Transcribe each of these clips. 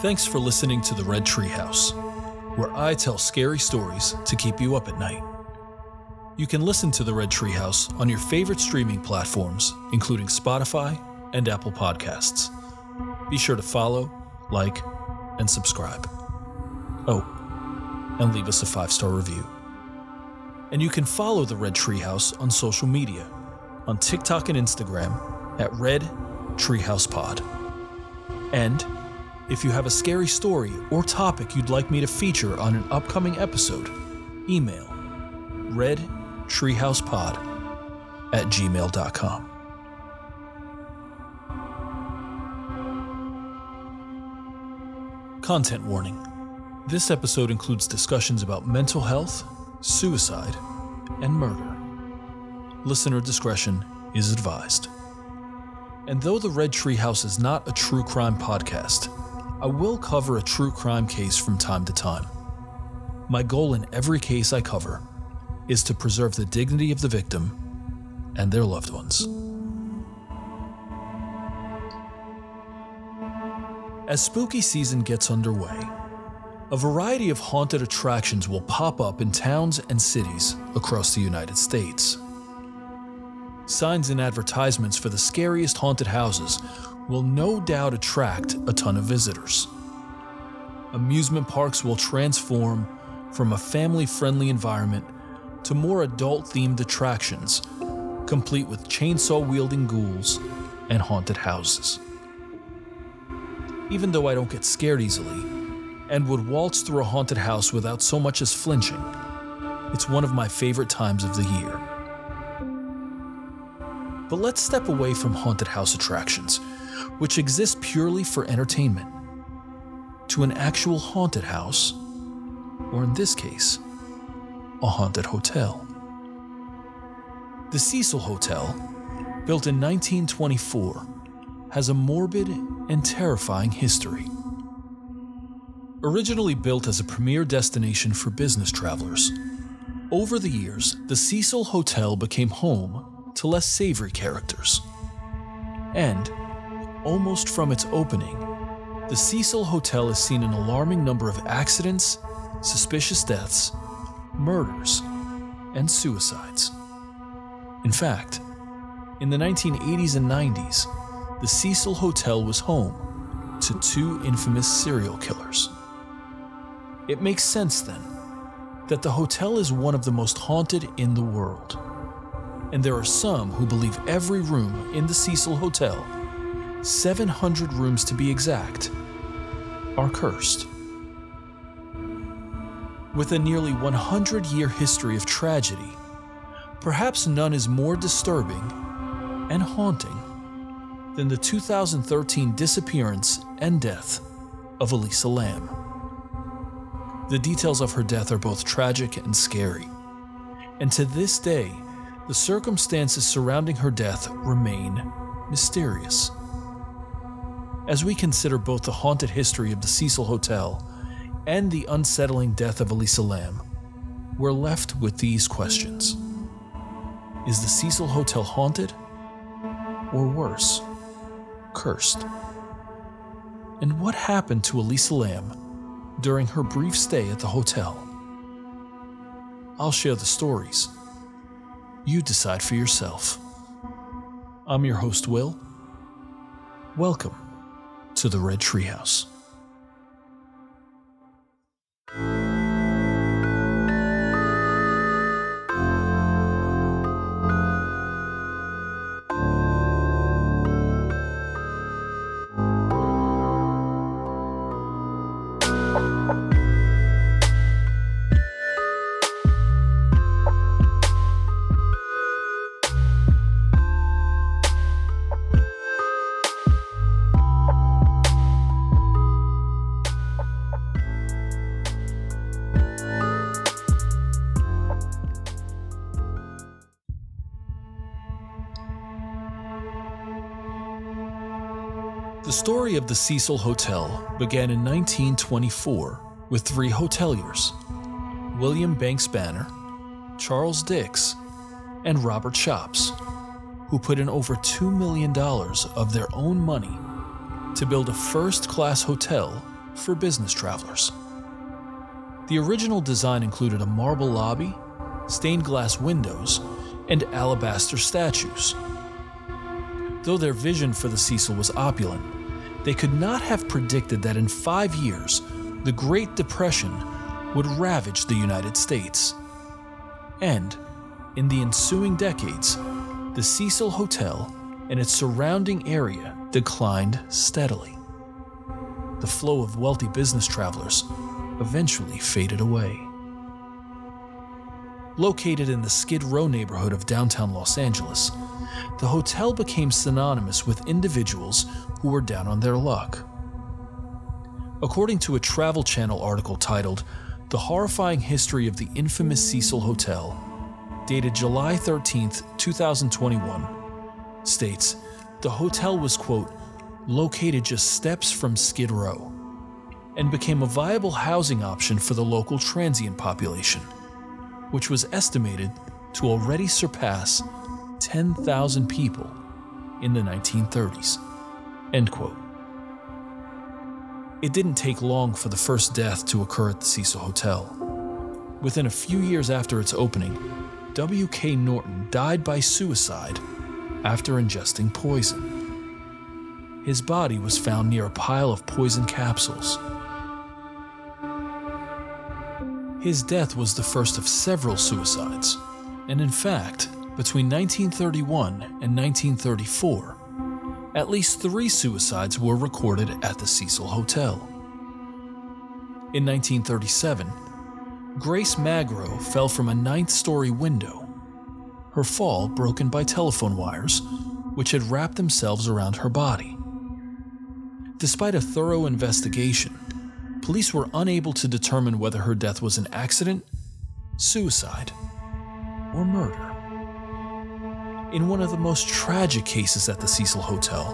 Thanks for listening to The Red Tree House, where I tell scary stories to keep you up at night. You can listen to The Red Tree House on your favorite streaming platforms, including Spotify and Apple Podcasts. Be sure to follow, like, and subscribe. Oh, and leave us a five star review. And you can follow The Red Tree House on social media on TikTok and Instagram at Red Treehouse Pod. And if you have a scary story or topic you'd like me to feature on an upcoming episode, email redtreehousepod at gmail.com. Content warning this episode includes discussions about mental health, suicide, and murder. Listener discretion is advised. And though the Red Tree House is not a true crime podcast, I will cover a true crime case from time to time. My goal in every case I cover is to preserve the dignity of the victim and their loved ones. As spooky season gets underway, a variety of haunted attractions will pop up in towns and cities across the United States. Signs and advertisements for the scariest haunted houses will no doubt attract a ton of visitors. Amusement parks will transform from a family friendly environment to more adult themed attractions, complete with chainsaw wielding ghouls and haunted houses. Even though I don't get scared easily and would waltz through a haunted house without so much as flinching, it's one of my favorite times of the year. But let's step away from haunted house attractions, which exist purely for entertainment, to an actual haunted house, or in this case, a haunted hotel. The Cecil Hotel, built in 1924, has a morbid and terrifying history. Originally built as a premier destination for business travelers, over the years, the Cecil Hotel became home to less savory characters. And, almost from its opening, the Cecil Hotel has seen an alarming number of accidents, suspicious deaths, murders, and suicides. In fact, in the 1980s and 90s, the Cecil Hotel was home to two infamous serial killers. It makes sense then that the hotel is one of the most haunted in the world and there are some who believe every room in the Cecil Hotel, 700 rooms to be exact, are cursed. With a nearly 100 year history of tragedy, perhaps none is more disturbing and haunting than the 2013 disappearance and death of Elisa Lam. The details of her death are both tragic and scary, and to this day, the circumstances surrounding her death remain mysterious. As we consider both the haunted history of the Cecil Hotel and the unsettling death of Elisa Lam, we're left with these questions Is the Cecil Hotel haunted? Or worse, cursed? And what happened to Elisa Lam during her brief stay at the hotel? I'll share the stories you decide for yourself. I'm your host, Will. Welcome to the Red Treehouse. Story of the Cecil Hotel began in 1924 with three hoteliers William Banks Banner, Charles Dix, and Robert Schops, who put in over $2 million of their own money to build a first class hotel for business travelers. The original design included a marble lobby, stained glass windows, and alabaster statues. Though their vision for the Cecil was opulent, they could not have predicted that in five years, the Great Depression would ravage the United States. And, in the ensuing decades, the Cecil Hotel and its surrounding area declined steadily. The flow of wealthy business travelers eventually faded away. Located in the Skid Row neighborhood of downtown Los Angeles, the hotel became synonymous with individuals who were down on their luck. According to a Travel Channel article titled The Horrifying History of the Infamous Cecil Hotel, dated July 13, 2021, states the hotel was, quote, located just steps from Skid Row and became a viable housing option for the local transient population which was estimated to already surpass 10,000 people in the 1930s. End quote. It didn't take long for the first death to occur at the Cecil Hotel. Within a few years after its opening, W.K. Norton died by suicide after ingesting poison. His body was found near a pile of poison capsules His death was the first of several suicides, and in fact, between 1931 and 1934, at least three suicides were recorded at the Cecil Hotel. In 1937, Grace Magro fell from a ninth story window, her fall broken by telephone wires, which had wrapped themselves around her body. Despite a thorough investigation, police were unable to determine whether her death was an accident, suicide, or murder. In one of the most tragic cases at the Cecil Hotel,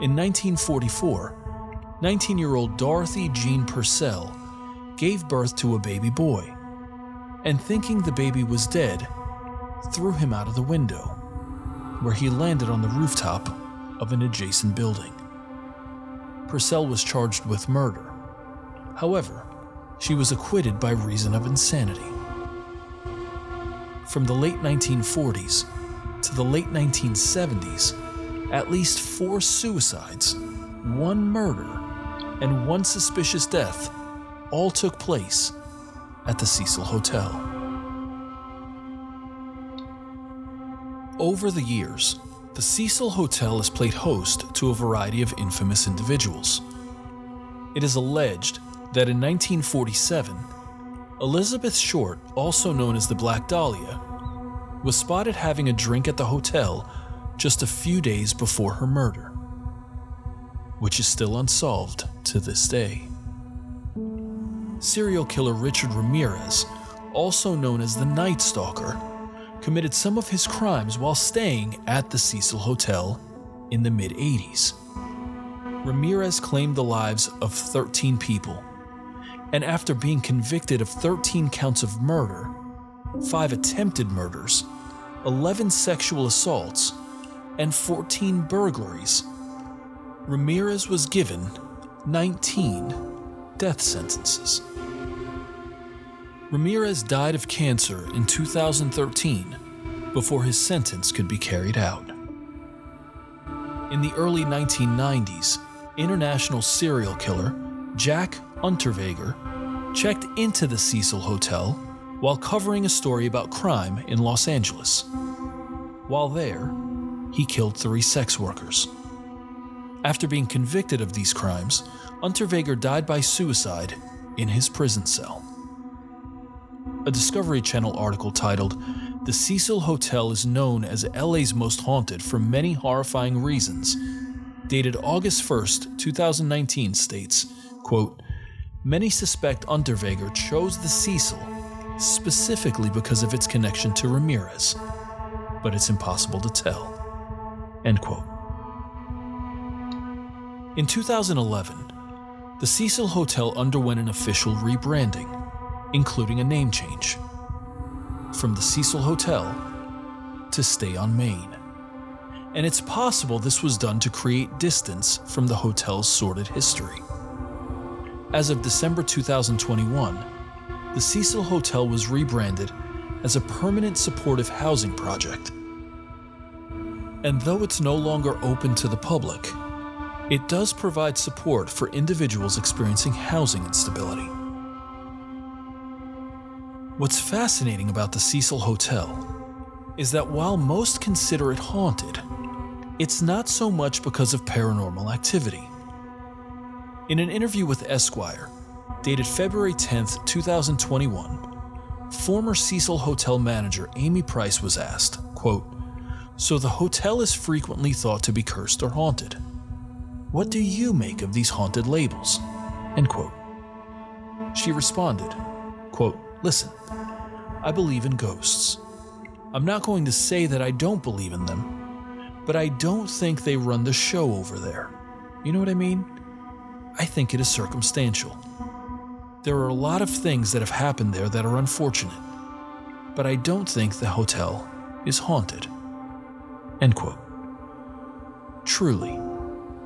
in 1944, 19 year old Dorothy Jean Purcell gave birth to a baby boy, and thinking the baby was dead, threw him out of the window, where he landed on the rooftop of an adjacent building. Purcell was charged with murder However, she was acquitted by reason of insanity. From the late 1940s to the late 1970s, at least four suicides, one murder, and one suspicious death all took place at the Cecil Hotel. Over the years, the Cecil Hotel has played host to a variety of infamous individuals. It is alleged that in 1947, Elizabeth Short, also known as the Black Dahlia, was spotted having a drink at the hotel just a few days before her murder, which is still unsolved to this day. Serial killer Richard Ramirez, also known as the Night Stalker, committed some of his crimes while staying at the Cecil Hotel in the mid 80s. Ramirez claimed the lives of 13 people and after being convicted of 13 counts of murder, 5 attempted murders, 11 sexual assaults, and 14 burglaries, Ramirez was given 19 death sentences. Ramirez died of cancer in 2013 before his sentence could be carried out. In the early 1990s, international serial killer Jack Unterweger, checked into the Cecil Hotel while covering a story about crime in Los Angeles. While there, he killed three sex workers. After being convicted of these crimes, Unterweger died by suicide in his prison cell. A Discovery Channel article titled, The Cecil Hotel is known as LA's most haunted for many horrifying reasons, dated August 1st, 2019, states, quote, Many suspect Unterweger chose the Cecil specifically because of its connection to Ramirez, but it's impossible to tell. End quote. In 2011, the Cecil Hotel underwent an official rebranding, including a name change from the Cecil Hotel to Stay on Main. And it's possible this was done to create distance from the hotel's sordid history. As of December 2021, the Cecil Hotel was rebranded as a permanent supportive housing project. And though it's no longer open to the public, it does provide support for individuals experiencing housing instability. What's fascinating about the Cecil Hotel is that while most consider it haunted, it's not so much because of paranormal activity. In an interview with Esquire, dated February 10, 2021, former Cecil Hotel manager Amy Price was asked, quote, So the hotel is frequently thought to be cursed or haunted. What do you make of these haunted labels? End quote. She responded, quote, Listen, I believe in ghosts. I'm not going to say that I don't believe in them, but I don't think they run the show over there. You know what I mean? I think it is circumstantial. There are a lot of things that have happened there that are unfortunate, but I don't think the hotel is haunted. End quote. Truly,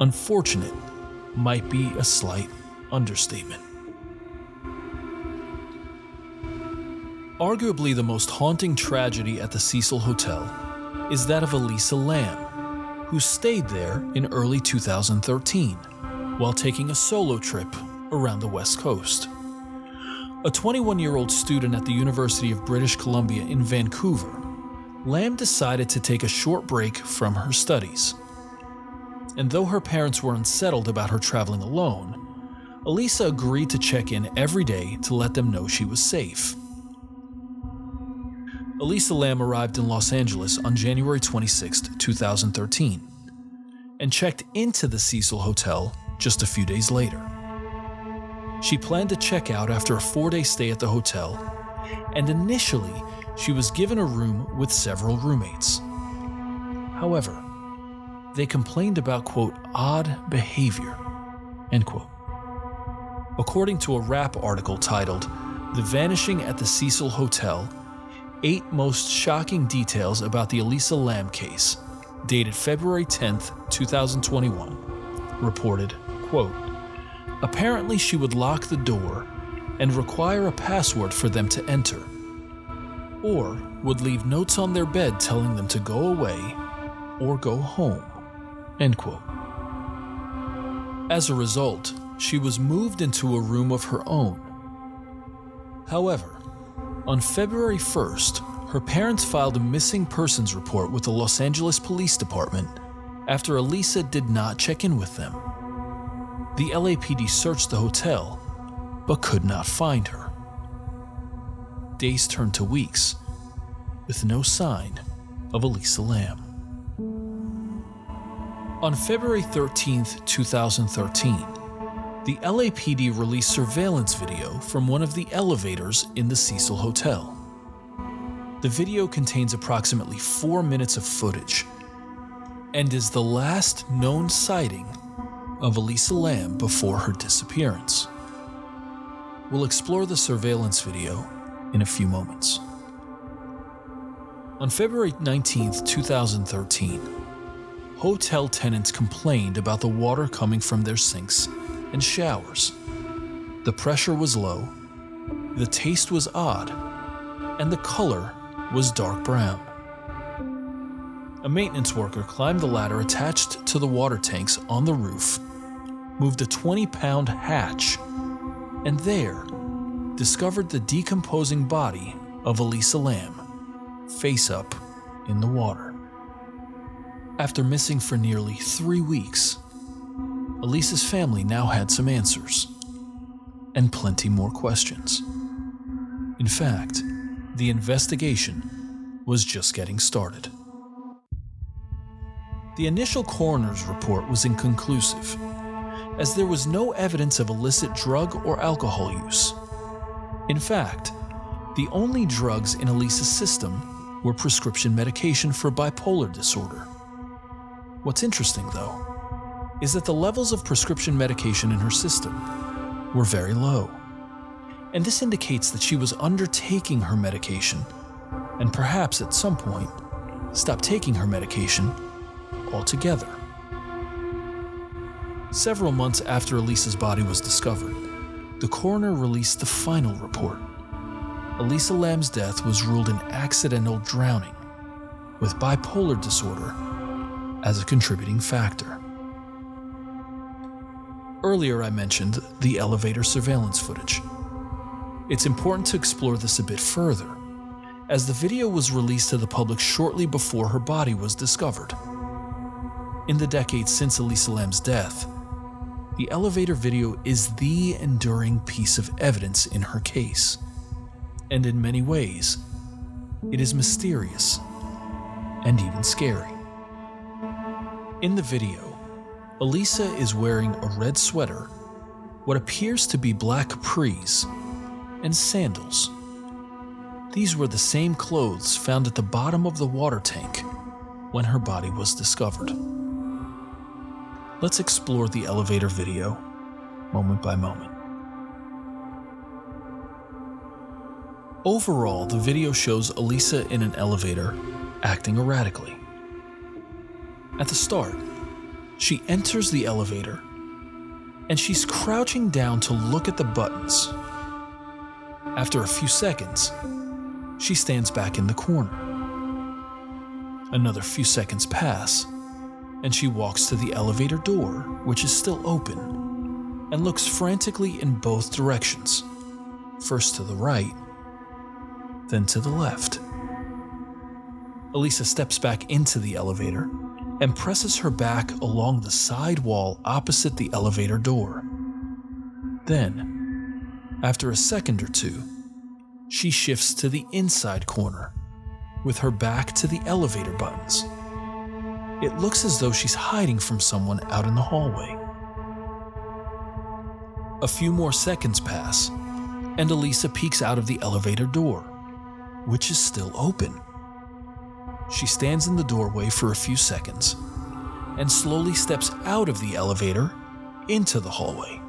unfortunate might be a slight understatement. Arguably, the most haunting tragedy at the Cecil Hotel is that of Elisa Lam, who stayed there in early 2013 while taking a solo trip around the West Coast. A 21 year old student at the University of British Columbia in Vancouver, Lam decided to take a short break from her studies. And though her parents were unsettled about her traveling alone, Elisa agreed to check in every day to let them know she was safe. Elisa Lam arrived in Los Angeles on January 26, 2013, and checked into the Cecil Hotel just a few days later. She planned to check out after a four day stay at the hotel, and initially, she was given a room with several roommates. However, they complained about, quote, odd behavior, end quote. According to a rap article titled, The Vanishing at the Cecil Hotel Eight Most Shocking Details About the Elisa Lam Case, dated February 10, 2021, reported, quote, Apparently, she would lock the door and require a password for them to enter, or would leave notes on their bed telling them to go away or go home. End quote. As a result, she was moved into a room of her own. However, on February 1st, her parents filed a missing persons report with the Los Angeles Police Department after Elisa did not check in with them. The LAPD searched the hotel, but could not find her. Days turned to weeks, with no sign of Elisa Lam. On February 13, 2013, the LAPD released surveillance video from one of the elevators in the Cecil Hotel. The video contains approximately four minutes of footage and is the last known sighting of Elisa Lam before her disappearance. We'll explore the surveillance video in a few moments. On February 19, 2013, hotel tenants complained about the water coming from their sinks and showers. The pressure was low, the taste was odd, and the color was dark brown. A maintenance worker climbed the ladder attached to the water tanks on the roof moved a 20 pound hatch, and there discovered the decomposing body of Elisa Lam, face up in the water. After missing for nearly three weeks, Elisa's family now had some answers and plenty more questions. In fact, the investigation was just getting started. The initial coroner's report was inconclusive as there was no evidence of illicit drug or alcohol use. In fact, the only drugs in Elisa's system were prescription medication for bipolar disorder. What's interesting, though, is that the levels of prescription medication in her system were very low. And this indicates that she was undertaking her medication and perhaps at some point stopped taking her medication altogether. Several months after Elisa's body was discovered, the coroner released the final report. Elisa Lam's death was ruled an accidental drowning, with bipolar disorder as a contributing factor. Earlier, I mentioned the elevator surveillance footage. It's important to explore this a bit further, as the video was released to the public shortly before her body was discovered. In the decades since Elisa Lam's death, the elevator video is the enduring piece of evidence in her case. And in many ways, it is mysterious and even scary. In the video, Elisa is wearing a red sweater, what appears to be black capris, and sandals. These were the same clothes found at the bottom of the water tank when her body was discovered. Let's explore the elevator video moment by moment. Overall, the video shows Elisa in an elevator acting erratically. At the start, she enters the elevator and she's crouching down to look at the buttons. After a few seconds, she stands back in the corner. Another few seconds pass, and she walks to the elevator door, which is still open, and looks frantically in both directions first to the right, then to the left. Elisa steps back into the elevator and presses her back along the side wall opposite the elevator door. Then, after a second or two, she shifts to the inside corner with her back to the elevator buttons. It looks as though she's hiding from someone out in the hallway. A few more seconds pass, and Elisa peeks out of the elevator door, which is still open. She stands in the doorway for a few seconds and slowly steps out of the elevator into the hallway.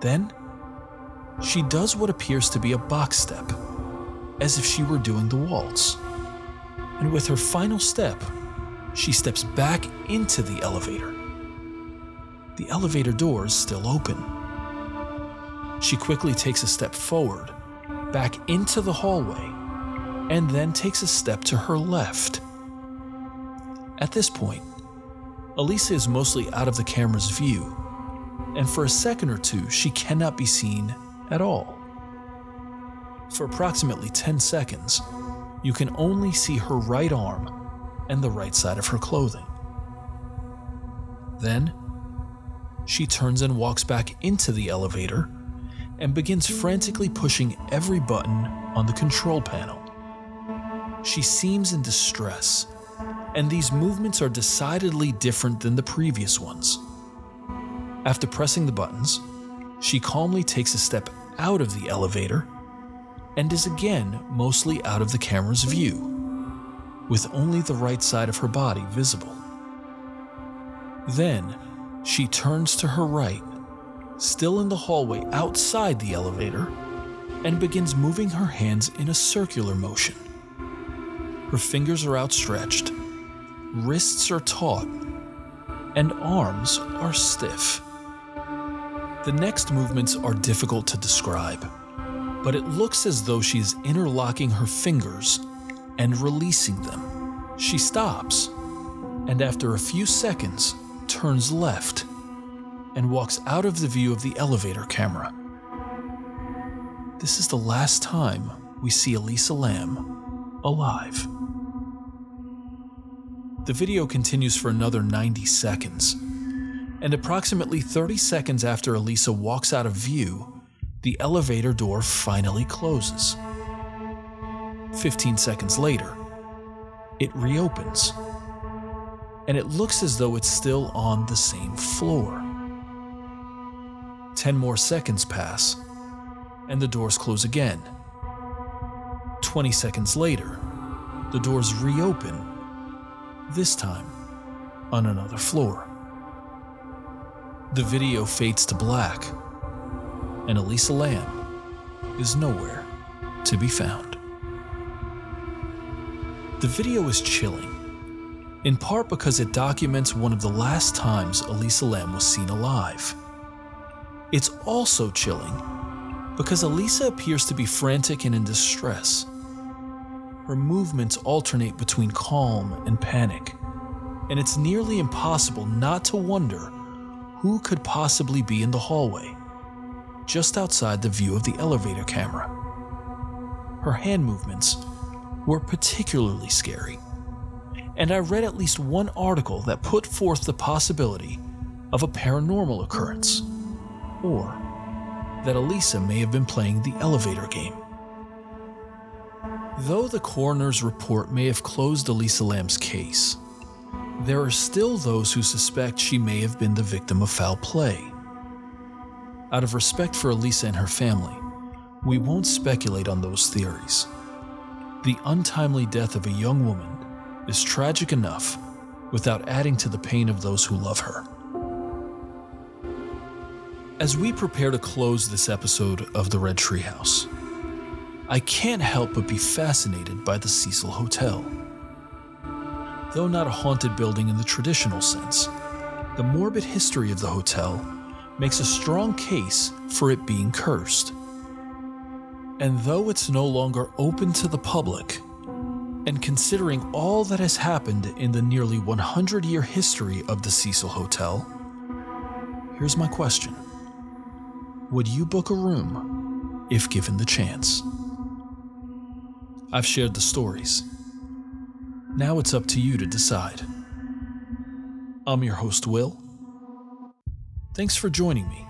Then, she does what appears to be a box step, as if she were doing the waltz. And with her final step, she steps back into the elevator. The elevator door is still open. She quickly takes a step forward, back into the hallway, and then takes a step to her left. At this point, Elisa is mostly out of the camera's view, and for a second or two, she cannot be seen at all. For approximately 10 seconds, you can only see her right arm and the right side of her clothing. Then, she turns and walks back into the elevator and begins frantically pushing every button on the control panel. She seems in distress, and these movements are decidedly different than the previous ones. After pressing the buttons, she calmly takes a step out of the elevator and is again mostly out of the camera's view, with only the right side of her body visible. Then, she turns to her right, still in the hallway outside the elevator, and begins moving her hands in a circular motion. Her fingers are outstretched, wrists are taut, and arms are stiff. The next movements are difficult to describe, but it looks as though she is interlocking her fingers and releasing them. She stops, and after a few seconds, turns left and walks out of the view of the elevator camera. This is the last time we see Elisa Lam alive. The video continues for another 90 seconds, and approximately 30 seconds after Elisa walks out of view, the elevator door finally closes. 15 seconds later, it reopens, and it looks as though it's still on the same floor. 10 more seconds pass, and the doors close again. 20 seconds later, the doors reopen this time on another floor. The video fades to black, and Elisa Lam is nowhere to be found. The video is chilling, in part because it documents one of the last times Elisa Lam was seen alive. It's also chilling because Elisa appears to be frantic and in distress. Her movements alternate between calm and panic, and it's nearly impossible not to wonder who could possibly be in the hallway, just outside the view of the elevator camera. Her hand movements were particularly scary, and I read at least one article that put forth the possibility of a paranormal occurrence, or that Elisa may have been playing the elevator game. Though the coroner's report may have closed Elisa Lam's case, there are still those who suspect she may have been the victim of foul play. Out of respect for Elisa and her family, we won't speculate on those theories. The untimely death of a young woman is tragic enough without adding to the pain of those who love her. As we prepare to close this episode of The Red Tree House, I can't help but be fascinated by the Cecil Hotel. Though not a haunted building in the traditional sense, the morbid history of the hotel makes a strong case for it being cursed. And though it's no longer open to the public, and considering all that has happened in the nearly 100 year history of the Cecil Hotel, here's my question Would you book a room if given the chance? I've shared the stories. Now it's up to you to decide. I'm your host, Will. Thanks for joining me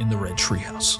in the Red Treehouse.